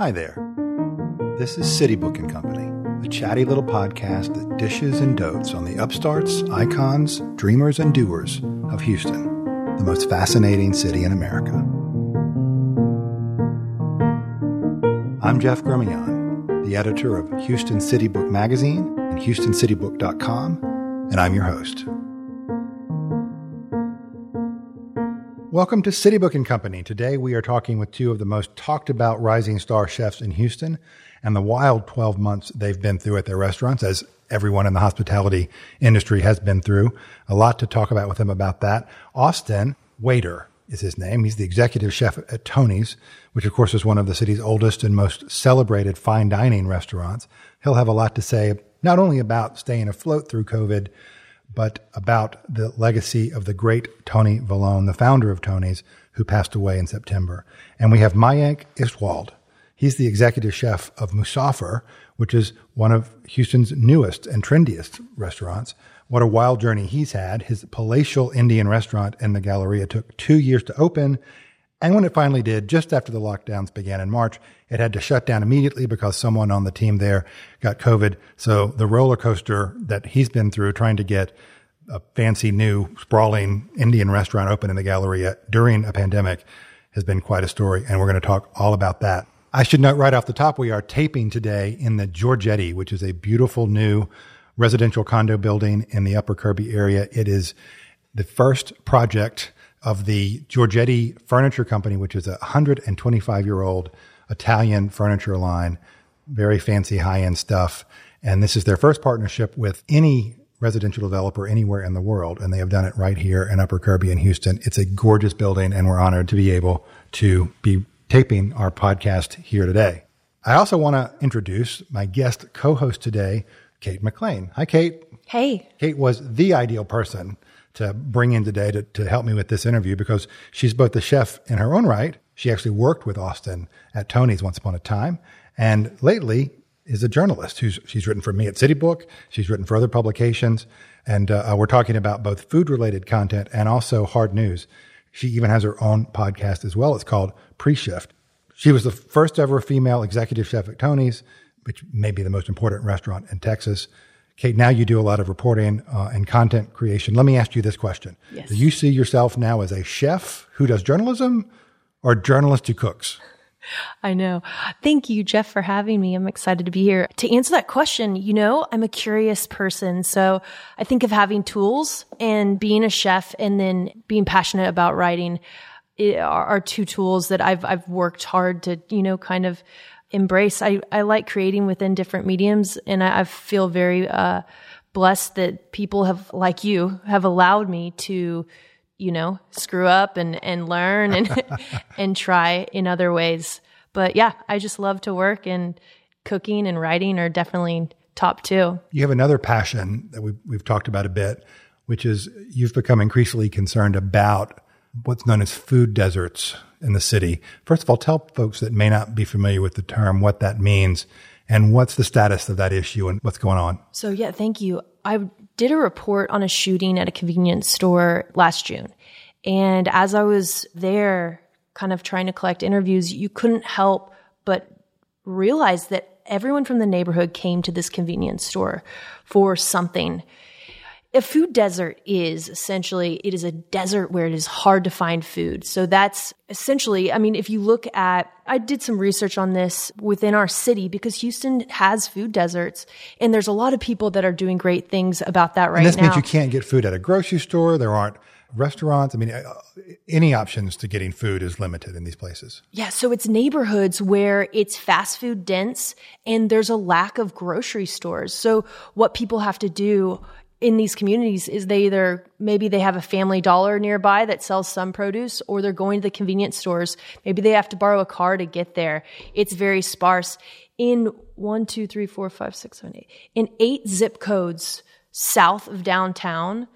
Hi there. This is City Book and Company, the chatty little podcast that dishes and dotes on the upstarts, icons, dreamers, and doers of Houston, the most fascinating city in America. I'm Jeff Gremillion, the editor of Houston City Book Magazine and HoustonCityBook.com, and I'm your host. Welcome to City Book and Company. Today we are talking with two of the most talked about rising star chefs in Houston and the wild 12 months they've been through at their restaurants, as everyone in the hospitality industry has been through. A lot to talk about with them about that. Austin Waiter is his name. He's the executive chef at Tony's, which of course is one of the city's oldest and most celebrated fine dining restaurants. He'll have a lot to say not only about staying afloat through COVID, but about the legacy of the great Tony Vallone, the founder of Tony's, who passed away in September. And we have Mayank Istwal. He's the executive chef of Musaafer, which is one of Houston's newest and trendiest restaurants. What a wild journey he's had. His palatial Indian restaurant in the Galleria took two years to open. And when it finally did, just after the lockdowns began in March, it had to shut down immediately because someone on the team there got COVID. So the roller coaster that he's been through trying to get a fancy new sprawling Indian restaurant open in the Galleria during a pandemic has been quite a story. And we're going to talk all about that. I should note right off the top, we are taping today in the Giorgetti, which is a beautiful new residential condo building in the upper Kirby area. It is the first project of the Giorgetti Furniture Company, which is a 125 year old Italian furniture line, very fancy high end stuff. And this is their first partnership with any residential developer anywhere in the world. And they have done it right here in Upper Kirby in Houston. It's a gorgeous building and we're honored to be able to be taping our podcast here today. I also want to introduce my guest co-host today, Kate McLean. Hi, Kate. Hey. Kate was the ideal person to bring in today to, to help me with this interview because she's both the chef in her own right. She actually worked with Austin at Tony's once upon a time. And lately is a journalist who's she's written for me at City Book. She's written for other publications. And uh, we're talking about both food related content and also hard news. She even has her own podcast as well. It's called Pre Shift. She was the first ever female executive chef at Tony's, which may be the most important restaurant in Texas. Kate, now you do a lot of reporting uh, and content creation. Let me ask you this question. Yes. Do you see yourself now as a chef who does journalism or journalist who cooks? I know. Thank you, Jeff, for having me. I'm excited to be here. To answer that question, you know, I'm a curious person. So I think of having tools and being a chef and then being passionate about writing are, two tools that I've, I've worked hard to, you know, kind of embrace. I, I like creating within different mediums and I, I feel very, uh, blessed that people have, like you, have allowed me to, you know, screw up and, and learn and, and try in other ways. But yeah, I just love to work and cooking and writing are definitely top two. You have another passion that we've, we've talked about a bit, which is you've become increasingly concerned about what's known as food deserts in the city. First of all, tell folks that may not be familiar with the term what that means and what's the status of that issue and what's going on. So, yeah, thank you. I did a report on a shooting at a convenience store last June. And as I was there, kind of trying to collect interviews, you couldn't help but realize that everyone from the neighborhood came to this convenience store for something a food desert is essentially it is a desert where it is hard to find food. So that's essentially i mean if you look at i did some research on this within our city because houston has food deserts and there's a lot of people that are doing great things about that right and this now means you can't get food at a grocery store. There aren't restaurants. I mean uh, any options to getting food is limited in these places. Yeah so it's neighborhoods where it's fast food dense and there's a lack of grocery stores. So what people have to do in these communities is they either maybe they have a family dollar nearby that sells some produce or they're going to the convenience stores. Maybe they have to borrow a car to get there. It's very sparse. In one two three four five six seven eight in eight zip codes south of downtown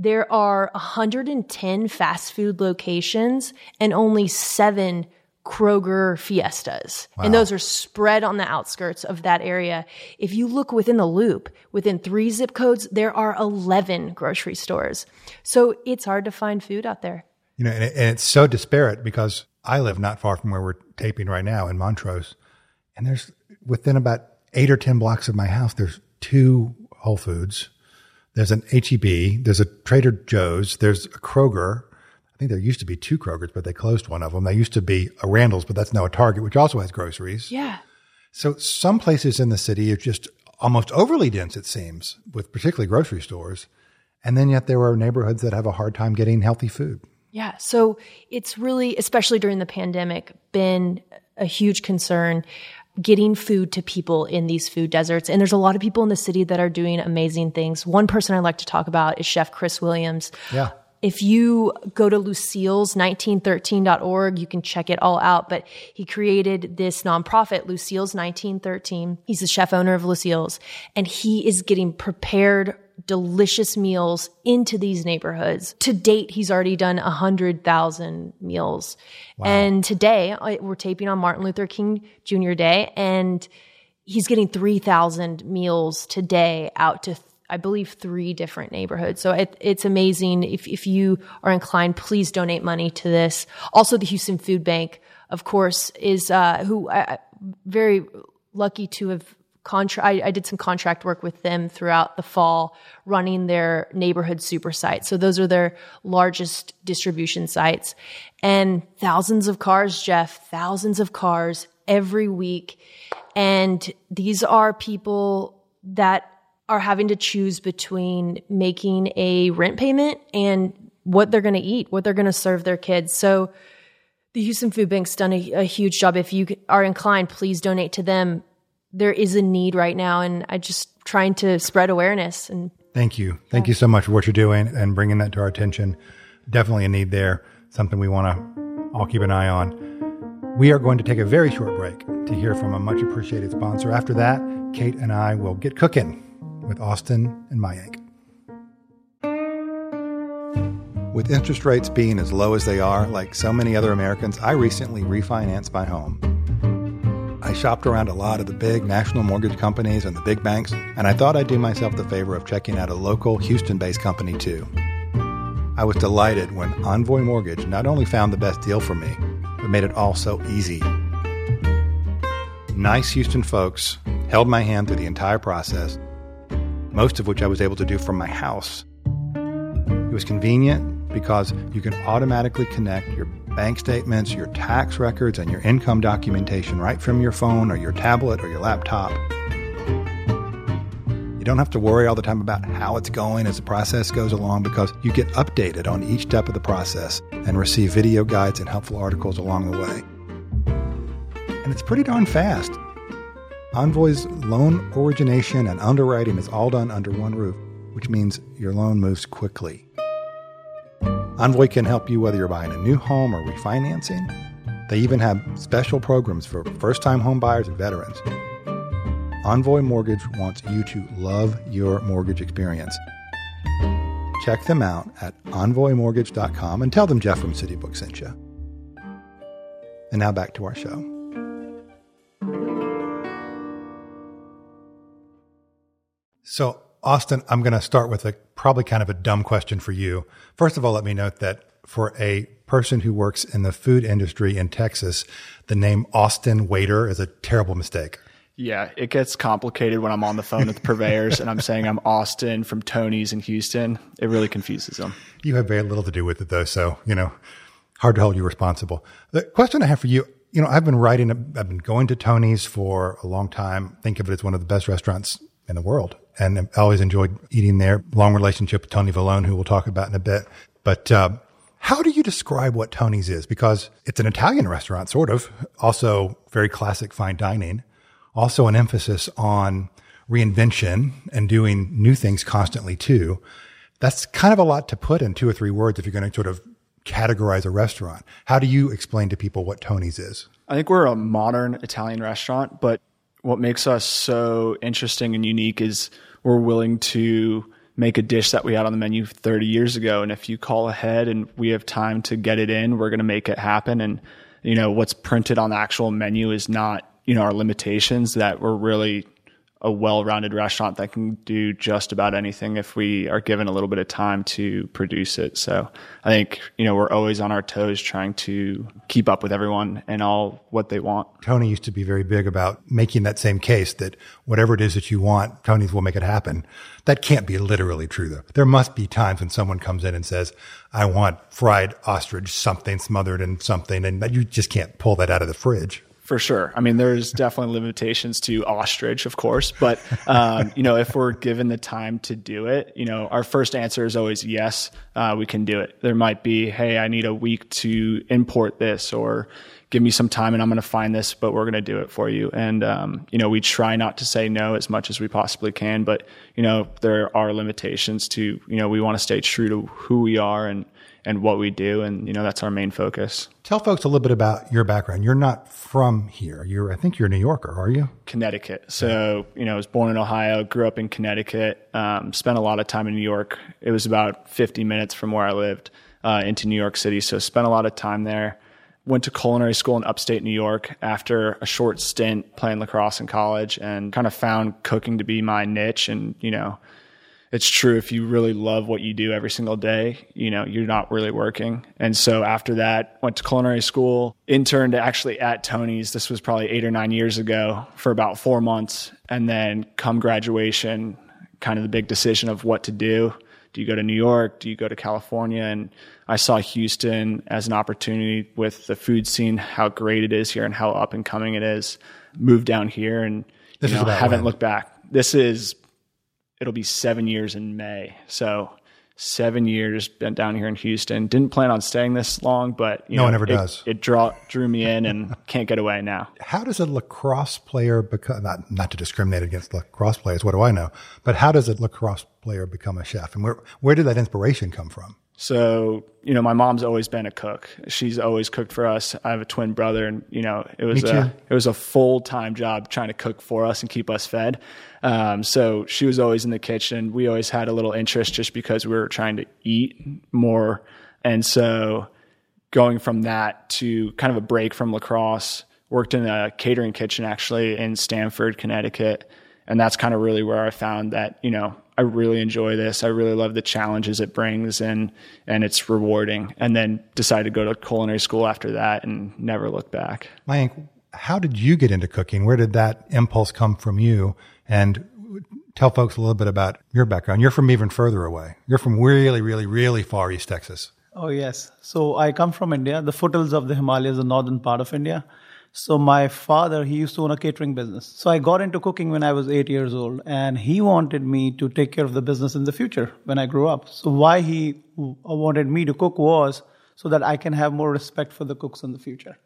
there are 110 fast food locations and only seven Kroger Fiestas. Wow. And those are spread on the outskirts of that area. If you look within the loop, within three zip codes, there are 11 grocery stores. So it's hard to find food out there. You know, and, it, and it's so disparate because I live not far from where we're taping right now in Montrose. And there's within about eight or 10 blocks of my house, there's two Whole Foods. There's an HEB. There's a Trader Joe's. There's a Kroger. I think there used to be two Krogers, but they closed one of them. There used to be a Randall's, but that's now a Target, which also has groceries. Yeah. So some places in the city are just almost overly dense, it seems, with particularly grocery stores. And then yet there are neighborhoods that have a hard time getting healthy food. Yeah. So it's really, especially during the pandemic, been a huge concern getting food to people in these food deserts. And there's a lot of people in the city that are doing amazing things. One person I like to talk about is Chef Chris Williams. Yeah. If you go to lucille's1913.org, you can check it all out. But he created this nonprofit, Lucille's 1913. He's the chef owner of Lucille's and he is getting prepared delicious meals into these neighborhoods. To date, he's already done a hundred thousand meals. Wow. And today we're taping on Martin Luther King Jr. Day and he's getting 3,000 meals today out to I believe three different neighborhoods. So it, it's amazing. If, if you are inclined, please donate money to this. Also, the Houston Food Bank, of course, is, uh, who I, very lucky to have contract. I, I, did some contract work with them throughout the fall, running their neighborhood super sites. So those are their largest distribution sites, and thousands of cars, Jeff, thousands of cars every week, and these are people that are having to choose between making a rent payment and what they're going to eat, what they're going to serve their kids. So the Houston Food Bank's done a, a, huge job. If you are inclined, please donate to them. There is a need right now, and I just trying to spread awareness. And thank you, thank yeah. you so much for what you're doing and bringing that to our attention. Definitely a need there. Something we want to all keep an eye on. We are going to take a very short break to hear from a much appreciated sponsor. After that, Kate and I will get cooking with Austin and Mayank. With interest rates being as low as they are, like so many other Americans, I recently refinanced my home. I shopped around a lot of the big national mortgage companies and the big banks, and I thought I'd do myself the favor of checking out a local Houston based company too. I was delighted when Envoy Mortgage not only found the best deal for me, but made it all so easy. Nice Houston folks held my hand through the entire process most of which I was able to do from my house. It was convenient because you can automatically connect your bank statements, your tax records, and your income documentation right from your phone or your tablet or your laptop. You don't have to worry all the time about how it's going as the process goes along because you get updated on each step of the process and receive video guides and helpful articles along the way. And it's pretty darn fast. Envoy's loan origination and underwriting is all done under one roof, which means your loan moves quickly. Envoy can help you whether you're buying a new home or refinancing. They even have special programs for first time home buyers and veterans. Envoy Mortgage wants you to love your mortgage experience. Check them out at envoymortgage.com and tell them Jeff from CityBook sent you. And now back to our show. So, Austin, I'm going to start with a probably kind of a dumb question for you. First of all, let me note that for a person who works in the food industry in Texas, the name Austin Waiter is a terrible mistake. Yeah, it gets complicated when I'm on the phone with the purveyors and I'm saying I'm Austin from Tony's in Houston. It really confuses them. You have very little to do with it though, so, you know, hard to hold you responsible. The question I have for you, you know, I've been writing, I've been going to Tony's for a long time. Think of it as one of the best restaurants in the world and I always enjoyed eating there. Long relationship with Tony Vallone, who we'll talk about in a bit. But uh, how do you describe what Tony's is? Because it's an Italian restaurant, sort of. Also, very classic fine dining. Also, an emphasis on reinvention and doing new things constantly too. That's kind of a lot to put in two or three words if you're going to sort of categorize a restaurant. How do you explain to people what Tony's is? I think we're a modern Italian restaurant, but what makes us so interesting and unique is we're willing to make a dish that we had on the menu 30 years ago. And if you call ahead and we have time to get it in, we're going to make it happen. And, you know, what's printed on the actual menu is not, you know, our limitations that we're really a well-rounded restaurant that can do just about anything if we are given a little bit of time to produce it. So I think, you know, we're always on our toes trying to keep up with everyone and all what they want. Tony used to be very big about making that same case that whatever it is that you want, Tony's will make it happen. That can't be literally true though. There must be times when someone comes in and says, I want fried ostrich, something smothered in something, and you just can't pull that out of the fridge. For sure. I mean, there's definitely limitations to ostrich, of course, but um, you know, if we're given the time to do it, you know, our first answer is always yes, uh, we can do it. There might be, hey, I need a week to import this, or give me some time and I'm going to find this, but we're going to do it for you. And um, you know, we try not to say no as much as we possibly can, but you know, there are limitations to, you know, we want to stay true to who we are and and what we do. And, you know, that's our main focus. Tell folks a little bit about your background. You're not from here. You're, I think you're a New Yorker, are you? Connecticut. So, you know, I was born in Ohio, grew up in Connecticut, um, spent a lot of time in New York. It was about 50 minutes from where I lived uh, into New York City. So, spent a lot of time there. Went to culinary school in upstate New York after a short stint playing lacrosse in college and kind of found cooking to be my niche and, you know, it's true if you really love what you do every single day, you know, you're not really working. And so after that, went to culinary school, interned actually at Tony's. This was probably eight or nine years ago for about four months. And then come graduation, kind of the big decision of what to do. Do you go to New York? Do you go to California? And I saw Houston as an opportunity with the food scene, how great it is here and how up and coming it is. Moved down here and you know, haven't when? looked back. This is it'll be seven years in May. So seven years been down here in Houston. Didn't plan on staying this long, but no know, one ever it, does. It draw drew me in and can't get away now. How does a lacrosse player become not not to discriminate against lacrosse players? What do I know? But how does a lacrosse player become a chef, and where where did that inspiration come from? So, you know, my mom's always been a cook. She's always cooked for us. I have a twin brother and, you know, it was a, it was a full-time job trying to cook for us and keep us fed. Um, so she was always in the kitchen. We always had a little interest just because we were trying to eat more. And so going from that to kind of a break from lacrosse, worked in a catering kitchen actually in Stamford, Connecticut. And that's kind of really where I found that, you know, I really enjoy this. I really love the challenges it brings and and it's rewarding. And then decided to go to culinary school after that and never look back. Mike, how did you get into cooking? Where did that impulse come from you? And tell folks a little bit about your background. You're from even further away. You're from really, really, really far East Texas. Oh yes. So I come from India, the foothills of the Himalayas, the northern part of India. So my father, he used to own a catering business. So I got into cooking when I was eight years old, and he wanted me to take care of the business in the future when I grew up. So why he wanted me to cook was so that I can have more respect for the cooks in the future.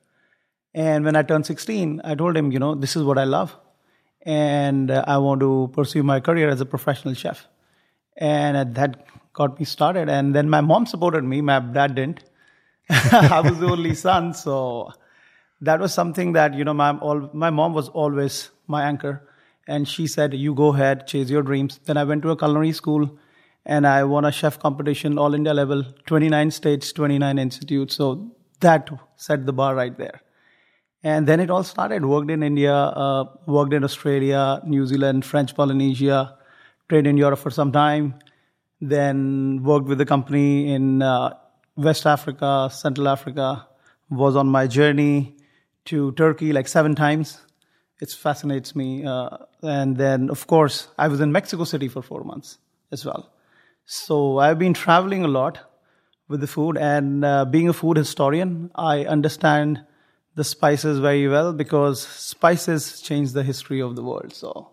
And when I turned 16, I told him, you know, this is what I love, and uh, I want to pursue my career as a professional chef. And uh, that got me started. And then my mom supported me. My dad didn't. I was the only son, so that was something that you know my all, my mom was always my anchor, and she said, "You go ahead, chase your dreams." Then I went to a culinary school, and I won a chef competition, all India level, 29 states, 29 institutes. So that set the bar right there. And then it all started. Worked in India, uh, worked in Australia, New Zealand, French Polynesia, trained in Europe for some time. Then worked with the company in uh, West Africa, Central Africa. Was on my journey to Turkey like seven times. It fascinates me. Uh, and then, of course, I was in Mexico City for four months as well. So I've been traveling a lot with the food, and uh, being a food historian, I understand the spices very well because spices change the history of the world. So,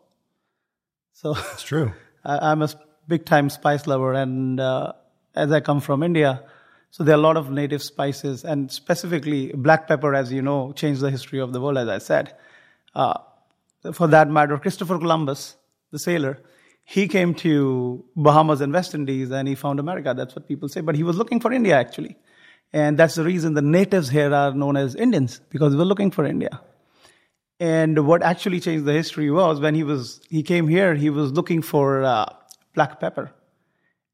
so it's true. I, am a big time spice lover, and uh, as I come from India, so there are a lot of native spices, and specifically black pepper, as you know, changed the history of the world, as I said. Uh, for that matter, Christopher Columbus, the sailor, he came to Bahamas and West Indies and he found America. That's what people say. But he was looking for India, actually. And that's the reason the natives here are known as Indians, because they were looking for India. And what actually changed the history was when he was he came here, he was looking for uh, black pepper,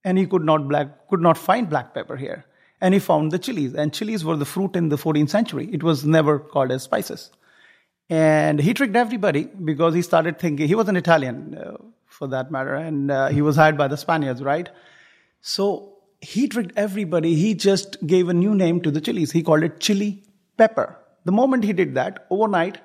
and he could not black could not find black pepper here and he found the chilies. And chilies were the fruit in the 14th century. It was never called as spices. And he tricked everybody because he started thinking, he was an Italian uh, for that matter, and uh, he was hired by the Spaniards, right? So he tricked everybody. He just gave a new name to the chilies. He called it chili pepper. The moment he did that, overnight,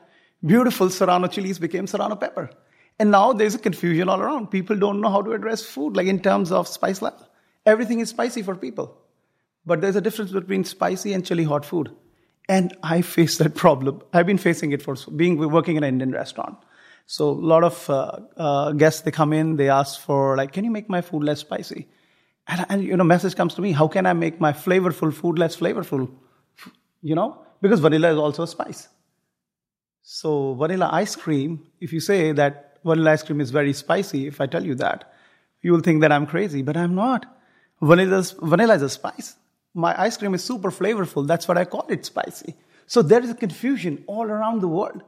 beautiful Serrano chilies became Serrano pepper. And now there's a confusion all around. People don't know how to address food, like in terms of spice level. Everything is spicy for people. But there's a difference between spicy and chili hot food. And I face that problem. I've been facing it for being working in an Indian restaurant. So a lot of uh, uh, guests they come in, they ask for like, can you make my food less spicy? And, and you know, message comes to me, how can I make my flavorful food less flavorful? You know, because vanilla is also a spice. So vanilla ice cream, if you say that vanilla ice cream is very spicy, if I tell you that, you will think that I'm crazy, but I'm not. Vanilla, vanilla is a spice my ice cream is super flavorful. That's what I call it spicy. So there is a confusion all around the world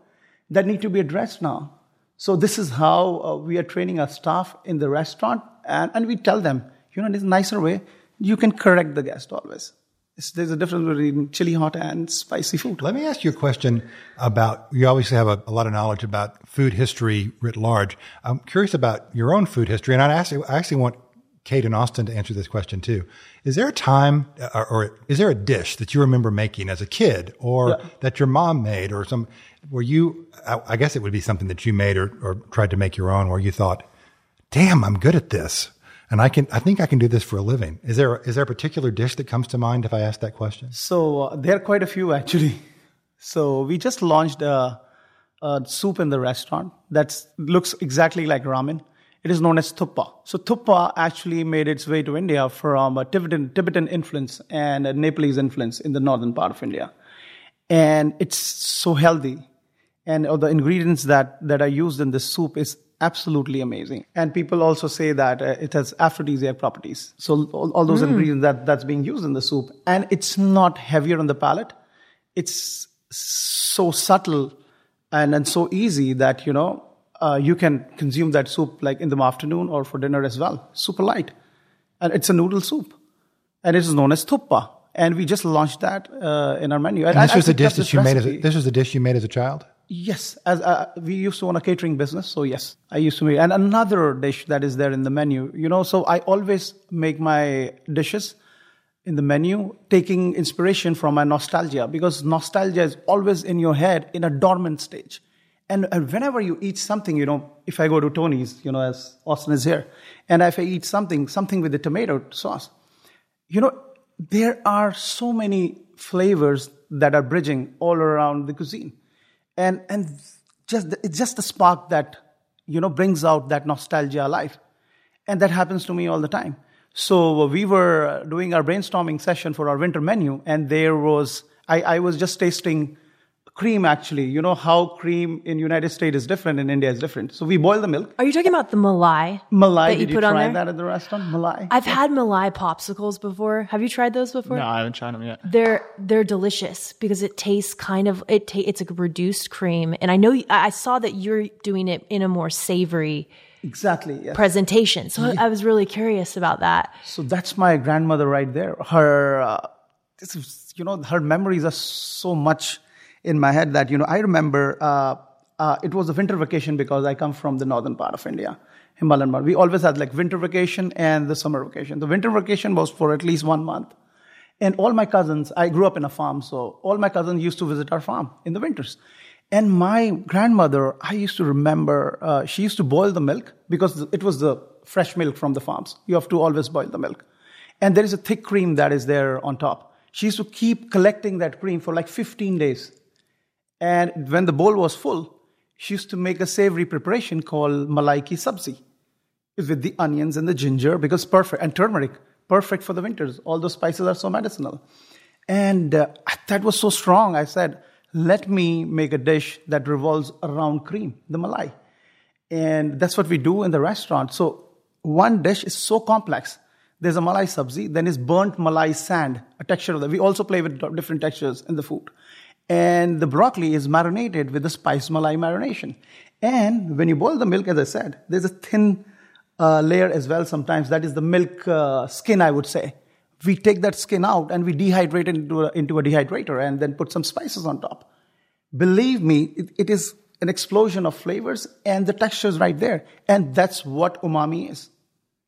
that need to be addressed now. So this is how uh, we are training our staff in the restaurant, and, and we tell them, you know, in a nicer way, you can correct the guest always. It's, there's a difference between chili hot and spicy food. Let me ask you a question about. You obviously have a, a, lot of knowledge about food history writ large. I'm curious about your own food history, and I actually, I actually want Kate and Austin to answer this question too. Is there a time or, or is there a dish that you remember making as a kid or yeah. that your mom made or some where you, I guess it would be something that you made or, or tried to make your own where you thought, damn, I'm good at this. And I can, I think I can do this for a living. Is there, is there a particular dish that comes to mind if I ask that question? So uh, there are quite a few actually. So we just launched a, a soup in the restaurant that looks exactly like ramen it is known as thukpa. So thukpa actually made its way to India from a Tibetan, Tibetan influence and a Nepalese influence in the northern part of India. And it's so healthy. And the ingredients that, that are used in this soup is absolutely amazing. And people also say that uh, it has aphrodisiac properties. So all, all those mm. ingredients that, that's being used in the soup. And it's not heavier on the palate. It's so subtle and, and so easy that, you know, uh, you can consume that soup like in the afternoon or for dinner as well. Super light. And it's a noodle soup. And it is known as thukpa. And we just launched that uh, in our menu. And, and this was a dish that you made as a, this was a dish you made as a child? Yes, as uh, we used to own a catering business, so yes, I used to make. And another dish that is there in the menu, you know, so I always make my dishes in the menu taking inspiration from my nostalgia because nostalgia is always in your head in a dormant stage. And, and whenever you eat something, you know, if I go to Tony's, you know, as Austin is here, and if I eat something, something with the tomato sauce, you know, there are so many flavors that are bridging all around the cuisine. And, and just, it's just the spark that, you know, brings out that nostalgia alive. And that happens to me all the time. So we were doing our brainstorming session for our winter menu, and there was, I, I was just tasting cream actually. You know how cream in united states is different in india is different. So we boil the milk. Are you talking about the malai malai that you did you, put try on that at the restaurant? Malai i've yeah. had malai popsicles before. Have you tried those before? No i haven't tried them yet. They're they're delicious because it tastes kind of it ta- it's a reduced cream. And i know i saw that you're doing it in a more savory exactly yes. presentation. So yeah. i was really curious about that. So that's my grandmother right there. Her uh, this is, you know her memories are so much in my head that, you know, I remember uh, uh, it was a winter vacation because I come from the northern part of India, Himalayan part. We always had like winter vacation and the summer vacation. The winter vacation was for at least one month. And all my cousins, I grew up in a farm, so all my cousins used to visit our farm in the winters. And my grandmother, I used to remember, uh, she used to boil the milk because it was the fresh milk from the farms. You have to always boil the milk. And there is a thick cream that is there on top. She used to keep collecting that cream for like 15 days. And when the bowl was full, she used to make a savory preparation called malai ki sabzi with the onions and the ginger because perfect and turmeric perfect for the winters. All those spices are so medicinal. And uh, that was so strong. I said let me make a dish that revolves around cream the malai and that's what we do in the restaurant. So one dish is so complex. There's a malai sabzi then is burnt malai sand a texture of that. We also play with different textures in the food and the broccoli is marinated with the spice malai marination. And when you boil the milk, as I said, there's a thin uh, layer as well sometimes. That is the milk uh, skin, I would say. We take that skin out and we dehydrate it into a, into a dehydrator and then put some spices on top. believe me, it, it is an explosion of flavors and the texture is right there. And that's what umami is.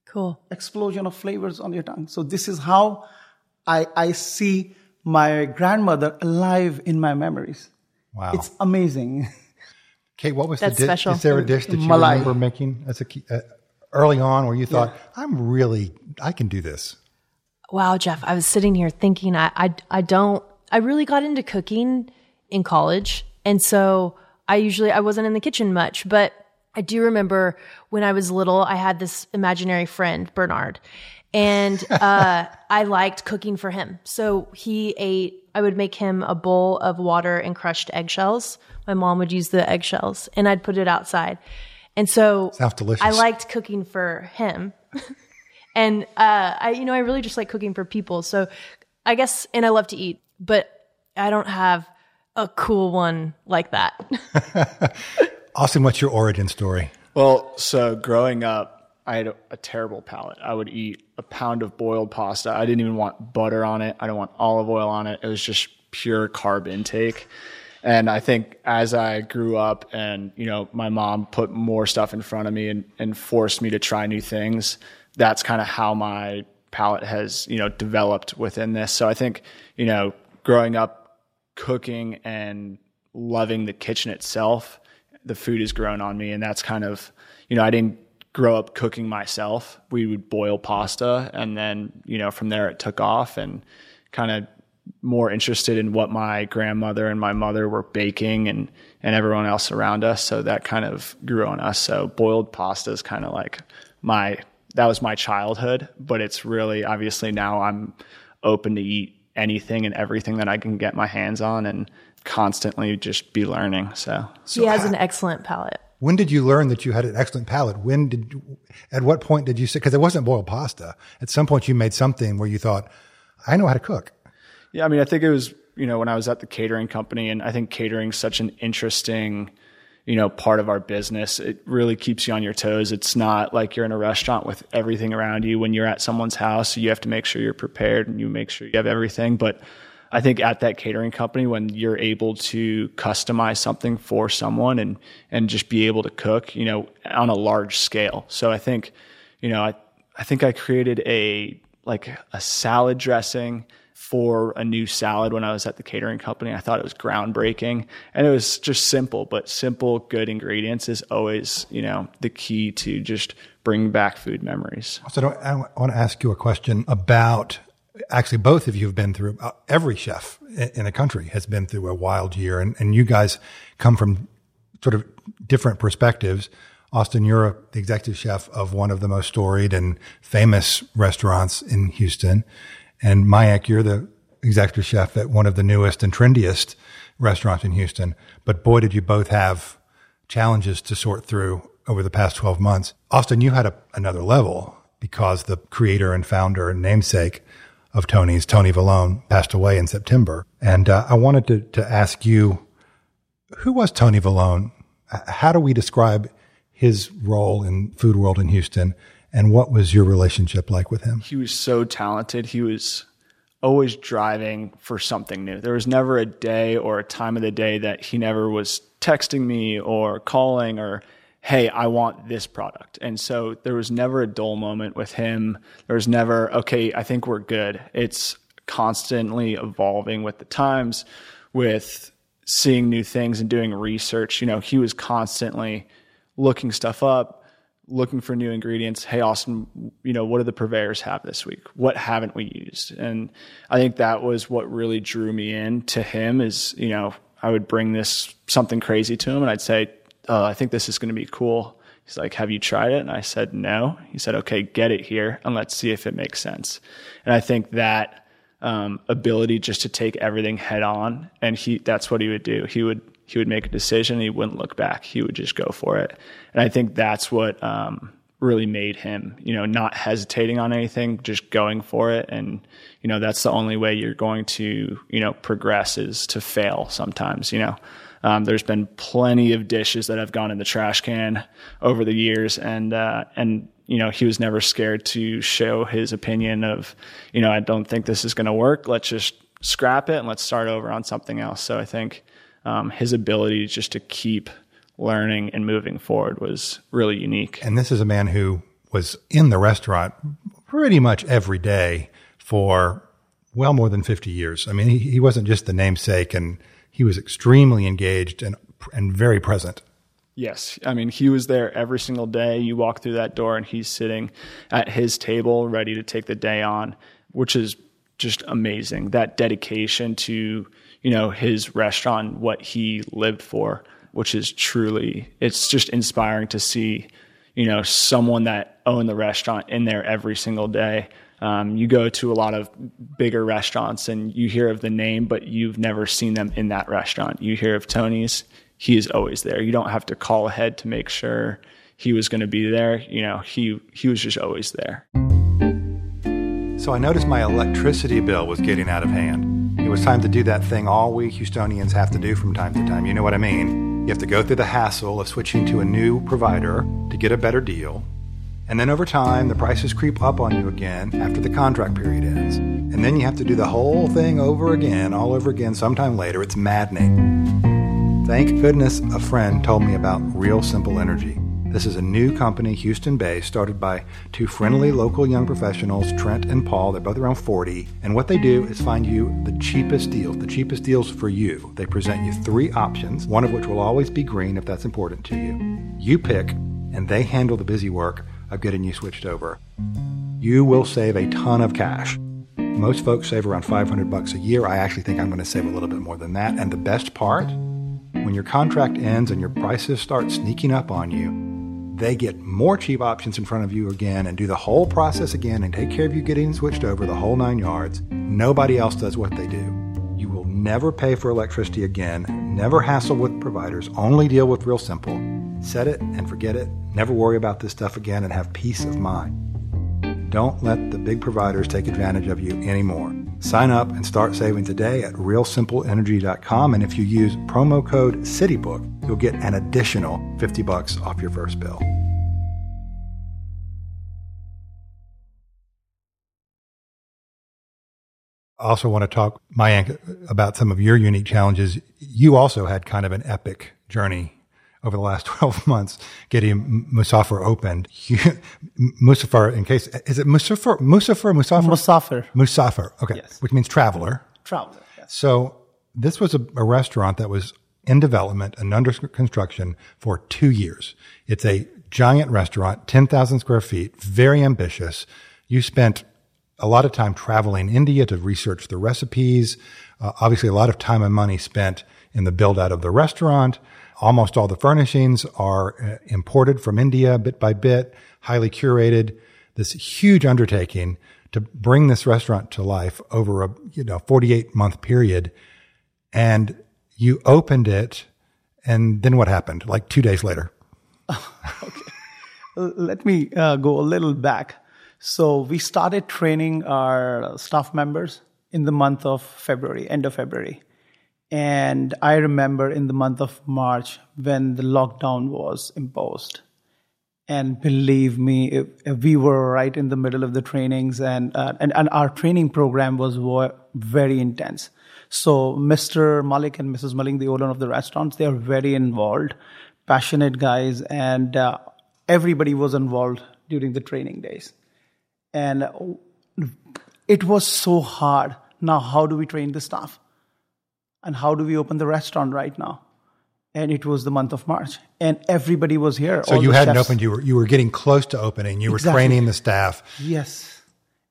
Cool. Explosion of flavors on your tongue. So this is how I, I see my grandmother alive in my memories. Wow. It's amazing. Kate, what was That's the dish? special. Is there a dish that you Malai. remember making as a ki- uh, early on where you thought, I'm really, I can do this? Wow, Jeff, I was sitting here thinking I, I I don't I really got into cooking in college. And so I usually I wasn't in the kitchen much, but I do remember when I was little, I had this imaginary friend, Bernard. And uh, I liked cooking for him. So he ate, I would make him a bowl of water and crushed eggshells. My mom would use the eggshells and I'd put it outside. And so Sounds delicious. I liked cooking for him. and uh, I, you know, I really just like cooking for people. So I guess, and I love to eat, but I don't have a cool one like that. Austin, what's your origin story? Well, so growing up, I had a, a terrible palate. I would eat a pound of boiled pasta. I didn't even want butter on it. I didn't want olive oil on it. It was just pure carb intake. And I think as I grew up and, you know, my mom put more stuff in front of me and, and forced me to try new things, that's kind of how my palate has, you know, developed within this. So I think, you know, growing up cooking and loving the kitchen itself, the food has grown on me. And that's kind of, you know, I didn't grow up cooking myself. We would boil pasta and then, you know, from there it took off and kind of more interested in what my grandmother and my mother were baking and, and everyone else around us. So that kind of grew on us. So boiled pasta is kind of like my, that was my childhood, but it's really obviously now I'm open to eat anything and everything that I can get my hands on and constantly just be learning. So he has an excellent palate. When did you learn that you had an excellent palate? When did, at what point did you say, because it wasn't boiled pasta. At some point you made something where you thought, I know how to cook. Yeah, I mean, I think it was, you know, when I was at the catering company, and I think catering such an interesting, you know, part of our business. It really keeps you on your toes. It's not like you're in a restaurant with everything around you. When you're at someone's house, you have to make sure you're prepared and you make sure you have everything. But I think at that catering company, when you're able to customize something for someone and, and just be able to cook, you know, on a large scale. So I think, you know, I, I think I created a, like a salad dressing for a new salad when I was at the catering company. I thought it was groundbreaking and it was just simple, but simple, good ingredients is always, you know, the key to just bring back food memories. So I, I want to ask you a question about actually both of you have been through uh, every chef in, the country has been through a wild year and, and you guys come from sort of different perspectives. Austin, you're the executive chef of one of the most storied and famous restaurants in Houston. And Mayank, you're the executive chef at one of the newest and trendiest restaurants in Houston. But boy, did you both have challenges to sort through over the past 12 months. Austin, you had a, another level because the creator and founder and namesake of Tony's, Tony Vallone, passed away in September. And uh, I wanted to, to ask you, who was Tony Vallone? How do we describe his role in food world in Houston? And what was your relationship like with him? He was so talented. He was always driving for something new. There was never a day or a time of the day that he never was texting me or calling or, hey, I want this product. And so there was never a dull moment with him. There was never, okay, I think we're good. It's constantly evolving with the times, with seeing new things and doing research. You know, he was constantly looking stuff up looking for new ingredients. Hey, Austin, you know, what do the purveyors have this week? What haven't we used? And I think that was what really drew me in to him is, you know, I would bring this something crazy to him and I'd say, oh, I think this is going to be cool. He's like, have you tried it? And I said, no. He said, okay, get it here and let's see if it makes sense. And I think that, um, ability just to take everything head on and he, that's what he would do. He would, he would make a decision. he wouldn't look back. He would just go for it. And I think that's what um, really made him, you know, not hesitating on anything, just going for it. And, you know, that's the only way you're going to, you know, progress is to fail sometimes, you know. Um, there's been plenty of dishes that have gone in the trash can over the years, and uh, and you know he was never scared to show his opinion of, you know, I don't think this is going to work. Let's just scrap it and let's start over on something else. So I think um, his ability just to keep learning and moving forward was really unique. And this is a man who was in the restaurant pretty much every day for well more than 50 years. I mean, he, he wasn't just the namesake and he was extremely engaged and, and very present. Yes. I mean, he was there every single day. You walk through that door and he's sitting at his table ready to take the day on, which is just amazing. That dedication to, you know, his restaurant, what he lived for, which is truly, it's just inspiring to see, you know, someone that owned the restaurant in there every single day. Um, you go to a lot of bigger restaurants and you hear of the name, but you've never seen them in that restaurant. You hear of Tony's, he is always there. You don't have to call ahead to make sure he was going to be there. You know, he he was just always there. So I noticed my electricity bill was getting out of hand. It was time to do that thing all we Houstonians have to do from time to time. You know what I mean? You have to go through the hassle of switching to a new provider to get a better deal. And then over time, the prices creep up on you again after the contract period ends. And then you have to do the whole thing over again, all over again, sometime later. It's maddening. Thank goodness a friend told me about Real Simple Energy. This is a new company, Houston based, started by two friendly local young professionals, Trent and Paul. They're both around 40. And what they do is find you the cheapest deals, the cheapest deals for you. They present you three options, one of which will always be green if that's important to you. You pick, and they handle the busy work of getting you switched over. You will save a ton of cash. Most folks save around 500 bucks a year. I actually think I'm going to save a little bit more than that. And the best part, when your contract ends and your prices start sneaking up on you, they get more cheap options in front of you again and do the whole process again and take care of you getting switched over the whole nine yards. Nobody else does what they do. You will never pay for electricity again, never hassle with providers, only deal with Real Simple. Set it and forget it, never worry about this stuff again, and have peace of mind. Don't let the big providers take advantage of you anymore. Sign up and start saving today at realsimpleenergy.com. And if you use promo code CityBook, you'll get an additional 50 bucks off your first bill. I also want to talk, Mayank, about some of your unique challenges. You also had kind of an epic journey over the last 12 months getting Musaafer opened. Musaafer, in case, is it Musaafer? Musaafer? Musaafer? Musaafer. Musaafer. Okay. Yes. Which means traveler. Traveler. Yes. So this was a, a restaurant that was in development and under construction for two years. It's a giant restaurant, 10,000 square feet, very ambitious. You spent a lot of time traveling India to research the recipes. Uh, obviously, a lot of time and money spent in the build out of the restaurant. Almost all the furnishings are uh, imported from India bit by bit, highly curated. This huge undertaking to bring this restaurant to life over a, you know, 48 month period. And you opened it. And then what happened? Like two days later. okay. Let me uh, go a little back. So we started training our staff members in the month of February, end of February. And I remember in the month of March when the lockdown was imposed. And believe me, if, if we were right in the middle of the trainings, and, uh, and, and our training program was very intense. So, Mr. Malik and Mrs. Malik, the owner of the restaurants, they are very involved, passionate guys, and uh, everybody was involved during the training days. And it was so hard. Now, how do we train the staff? And how do we open the restaurant right now? And it was the month of March, and everybody was here. So you hadn't chefs. opened; you were you were getting close to opening. You were training the staff. Yes,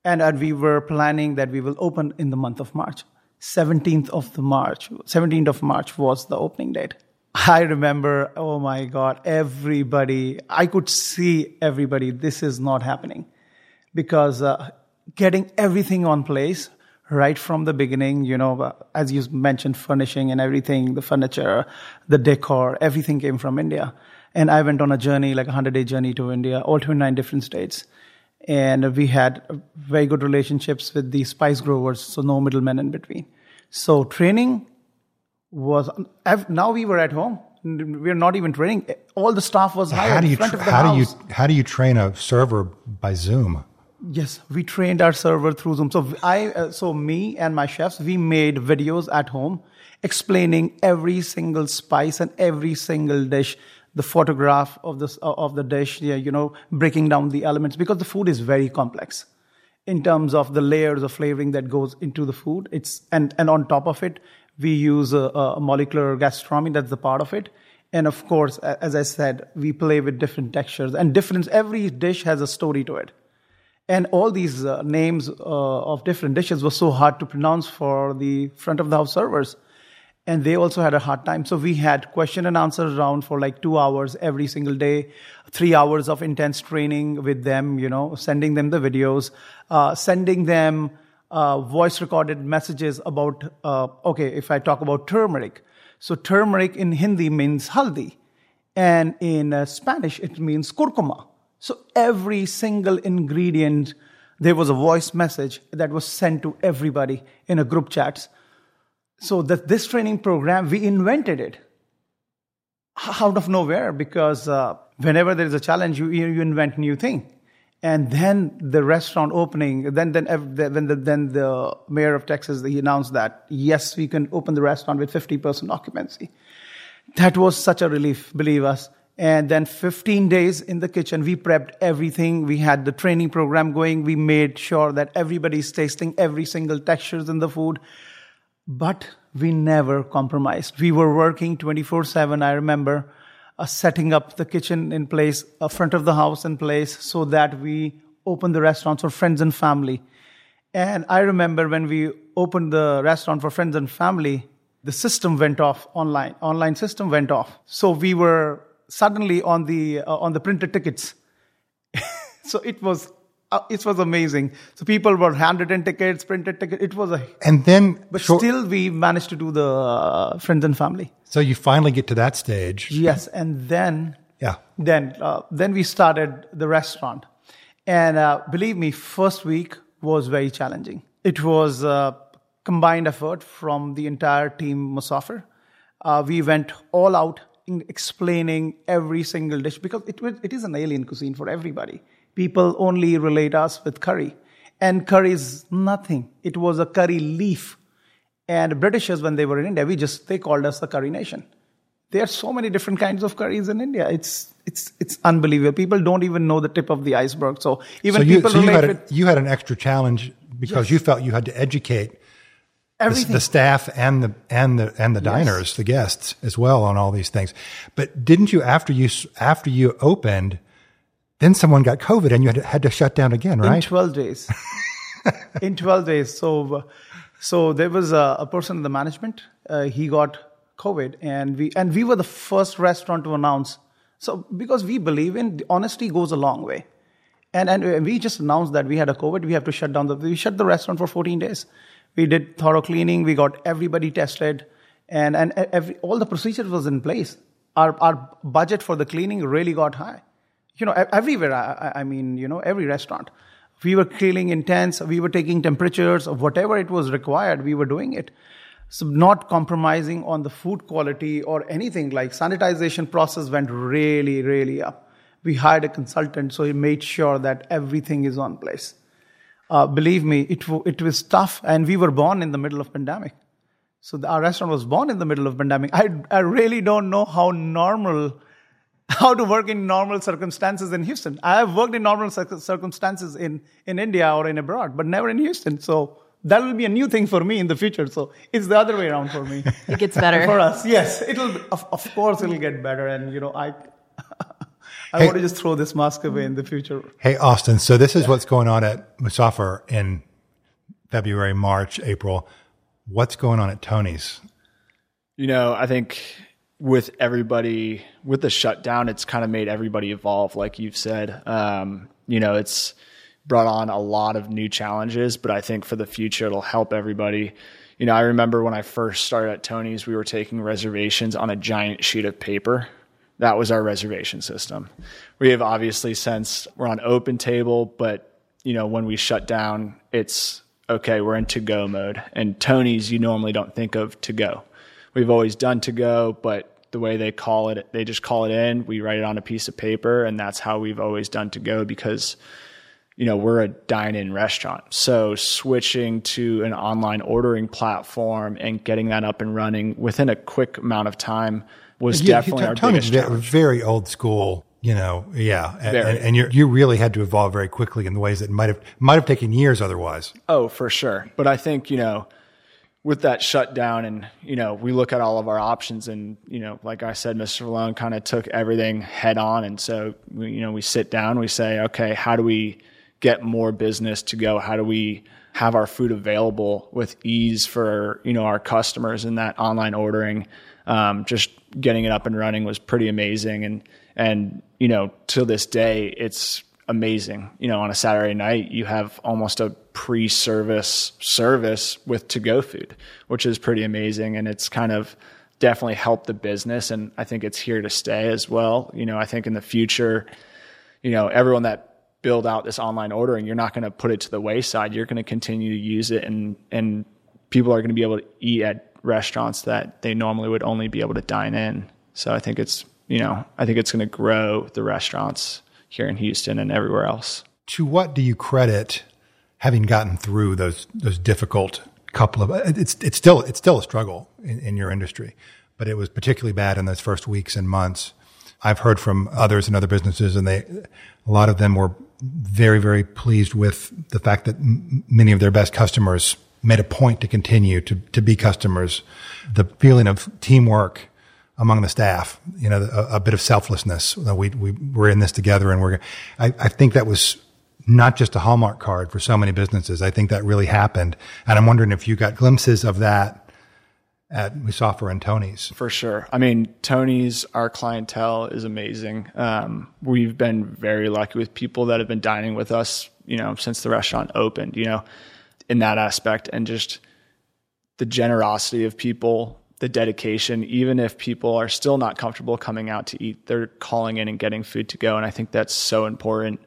and, and we were planning that we will open in the month of March. 17th of the March, 17th of March was the opening date. I remember, oh my God, everybody, I could see everybody, this is not happening. Because uh, getting everything on place right from the beginning, you know, as you mentioned, furnishing and everything, the furniture, the decor, everything came from India. And I went on a journey, like a 100 day journey to India, all 29 different states. And we had very good relationships with the spice growers, so no middlemen in between. So training was, now we were at home. We're not even training. All the staff was hired how do you in front tra- of the how do you how do you train a server by Zoom? Yes, we trained our server through Zoom. So I, uh, so me and my chefs, we made videos at home explaining every single spice and every single dish, the photograph of the of the dish, yeah, you know, breaking down the elements because the food is very complex in terms of the layers of flavoring that goes into the food. It's and and on top of it, we use a, a molecular gastronomy. That's the part of it. And of course, as I said, we play with different textures and different. Every dish has a story to it, and all these uh, names uh, of different dishes were so hard to pronounce for the front of the house servers, and they also had a hard time. So we had question and answer round for like two hours every single day, three hours of intense training with them. You know, sending them the videos, uh, sending them uh, voice recorded messages about. Uh, okay, if I talk about turmeric so turmeric in Hindi means haldi, and in uh, Spanish it means curcuma. So every single ingredient, there was a voice message that was sent to everybody in a group chats. So that this training program, we invented it out of nowhere because uh, whenever there is a challenge, you, you invent new thing. And then the restaurant opening, then then when the, then the mayor of Texas he announced that yes, we can open the restaurant with 50% occupancy. That was such a relief, believe us. And then 15 days in the kitchen, we prepped everything. We had the training program going. We made sure that everybody's tasting every single textures in the food. But we never compromised. We were working 24 7. I remember uh, setting up the kitchen in place, a front of the house in place, so that we open the restaurants for friends and family. And I remember when we opened the restaurant for friends and family, the system went off online. Online system went off. So we were suddenly on the uh, on the printed tickets. so it was uh, it was amazing. So people were handwritten tickets, printed tickets. It was a and then, but short, still we managed to do the uh, friends and family. So you finally get to that stage. Yes, and then yeah, then uh, then we started the restaurant, and uh, believe me, first week was very challenging. It was a combined effort from the entire team Musaafer. Uh, we went all out explaining every single dish because it, it is an alien cuisine for everybody. People only relate us with curry, and curry is nothing. It was a curry leaf and Britishers, when they were in India, we just they called us the curry nation. There are so many different kinds of curries in India. It's it's it's unbelievable. People don't even know the tip of the iceberg. So even so you, people so you had, a, you had an extra challenge because yes. you felt you had to educate the, the, staff and the and the and the yes. diners, the guests as well on all these things. But didn't you after you after you opened, then someone got COVID and you had to, had to shut down again, right? In twelve days. in twelve days. So. So there was a, a person in the management. Uh, he got COVID, and we and we were the first restaurant to announce. So because we believe in honesty goes a long way, and and we just announced that we had a COVID. We have to shut down the. We shut the restaurant for 14 days. We did thorough cleaning. We got everybody tested, and and every, all the procedures was in place. Our our budget for the cleaning really got high. You know, everywhere. I, I mean, you know, every restaurant. We were cleaning intense. We were taking temperatures whatever it was required. We were doing it. So not compromising on the food quality or anything like sanitization process went really, really up. We hired a consultant, so he made sure that everything is on place. Uh, believe me, it, it was tough, and we were born in the middle of pandemic. So the, our restaurant was born in the middle of pandemic. I, I really don't know how normal how to work in normal circumstances in Houston. I have worked in normal circumstances in, in India or in abroad, but never in Houston. So that will be a new thing for me in the future. So it's the other way around for me. It gets better for us. Yes, it'll. Of, of course, it'll get better. And you know, I. I hey, want to just throw this mask away in the future. Hey, Austin. So this is yeah. what's going on at Musaafer in February, March, April. What's going on at Tony's? You know, I think with everybody with the shutdown, it's kind of made everybody evolve, like you've said. Um, you know, it's brought on a lot of new challenges, but I think for the future, it'll help everybody. You know, I remember when I first started at Tony's, we were taking reservations on a giant sheet of paper. That was our reservation system. We have obviously since we're on open table, but you know, when we shut down, it's okay, we're in to go mode. And Tony's, you normally don't think of to go we've always done to go, but the way they call it, they just call it in. We write it on a piece of paper, and that's how we've always done to go because you know, we're a dine in restaurant. So switching to an online ordering platform and getting that up and running within a quick amount of time was You- definitely our biggest challenge. very old school. You know, yeah, and, and, and you you really had to evolve very quickly in the ways that might have might have taken years otherwise. Oh, for sure. But I think, you know, with that shutdown and, you know, we look at all of our options and, you know, like I said, Mr. Vallone kind of took everything head on. And so, we, you know, we sit down, we say, okay, how do we get more business to go? How do we have our food available with ease for, you know, our customers and that online ordering? Um, just getting it up and running was pretty amazing. And, and, you know, to this day, it's amazing. You know, on a Saturday night, you have almost a pre-service service with to-go food, which is pretty amazing, and it's kind of definitely helped the business, and I think it's here to stay as well. You know, I think in the future, you know, everyone that build out this online ordering, you're not going to put it to the wayside. You're going to continue to use it, and and people are going to be able to eat at restaurants that they normally would only be able to dine in. So I think it's you know I think it's going to grow the restaurants here in Houston and everywhere else. To what do you credit having gotten through those those difficult couple of it's it's still it's still a struggle in, in your industry, but it was particularly bad in those first weeks and months. I've heard from others in other businesses, and they a lot of them were very very pleased with the fact that m- many of their best customers made a point to continue to to be customers. The feeling of teamwork among the staff, you know, a, a bit of selflessness. We, we, we're in this together and we're, I, I think that was not just a Hallmark card for so many businesses. I think that really happened. And I'm wondering if you got glimpses of that at Musaafer and Tony's. For sure. I mean, Tony's, our clientele is amazing. Um, we've been very lucky with people that have been dining with us, you know, since the restaurant opened, you know, in that aspect and just the generosity of people, the dedication, even if people are still not comfortable coming out to eat, they're calling in and getting food to go. And I think that's so important.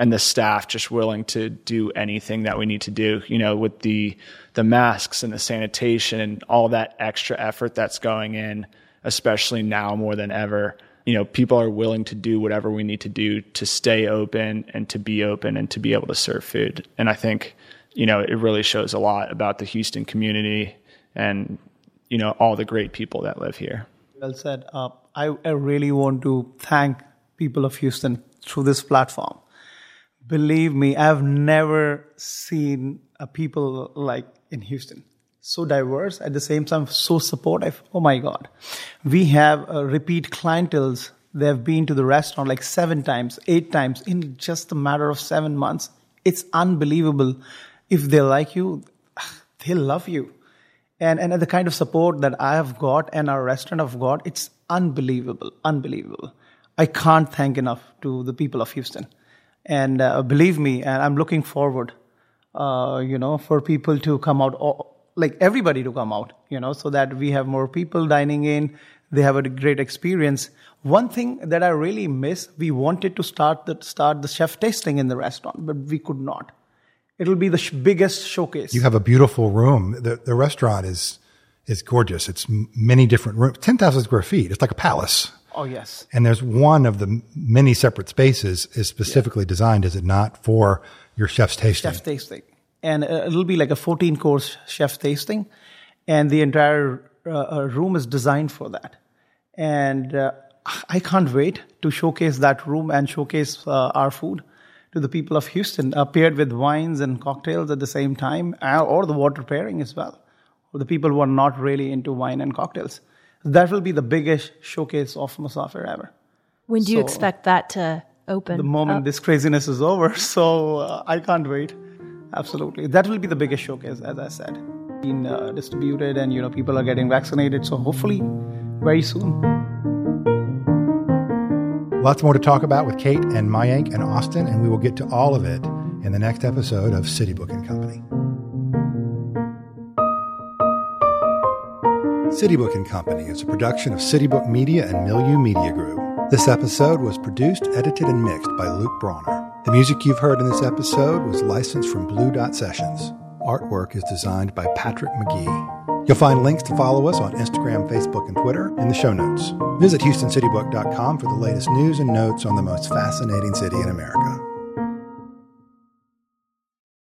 And the staff just willing to do anything that we need to do, you know, with the the masks and the sanitation and all that extra effort that's going in, especially now more than ever. You know, people are willing to do whatever we need to do to stay open and to be open and to be able to serve food. And I think, you know, it really shows a lot about the Houston community and, you know, all the great people that live here. Well said. Uh, I, I really want to thank people of Houston through this platform. Believe me, I've never seen a people like in Houston. So diverse, at the same time, so supportive. Oh my God. We have uh, repeat clientels. They've been to the restaurant like seven times, eight times in just a matter of seven months. It's unbelievable. If they like you, they love you and and the kind of support that I have got and our restaurant have got, it's unbelievable, unbelievable. I can't thank enough to the people of Houston, and uh, believe me, and I'm looking forward, uh, you know, for people to come out, all, like everybody to come out, you know, so that we have more people dining in. They have a great experience. One thing that I really miss, we wanted to start the start the chef tasting in the restaurant, but we could not. It'll be the sh- biggest showcase. You have a beautiful room. The, the restaurant is, is gorgeous. It's many different rooms, 10,000 square feet. It's like a palace. Oh yes. And there's one of the many separate spaces is specifically designed, is it not, for your chef's tasting? chef tasting, and uh, it'll be like a 14 course chef tasting, and the entire uh, uh, room is designed for that. And uh, I can't wait to showcase that room and showcase uh, our food to the people of Houston, uh, paired with wines and cocktails at the same time, or the water pairing as well, for the people who are not really into wine and cocktails. That will be the biggest showcase of Musaafer ever. When do you So- expect that to open? the moment this craziness is over. So uh, I can't wait. Absolutely, that will be the biggest showcase, as I said. Being uh, distributed, and you know, people are getting vaccinated. So hopefully, very soon. Lots more to talk about with Kate and Mayank and Austin, and we will get to all of it in the next episode of City Book and Company. City Book and Company is a production of City Book Media and Milieu Media Group. This episode was produced, edited, and mixed by Luke Brawner. The music you've heard in this episode was licensed from Blue Dot Sessions. Artwork is designed by Patrick Magee. You'll find links to follow us on Instagram, Facebook, and Twitter in the show notes. Visit HoustonCityBook.com for the latest news and notes on the most fascinating city in America.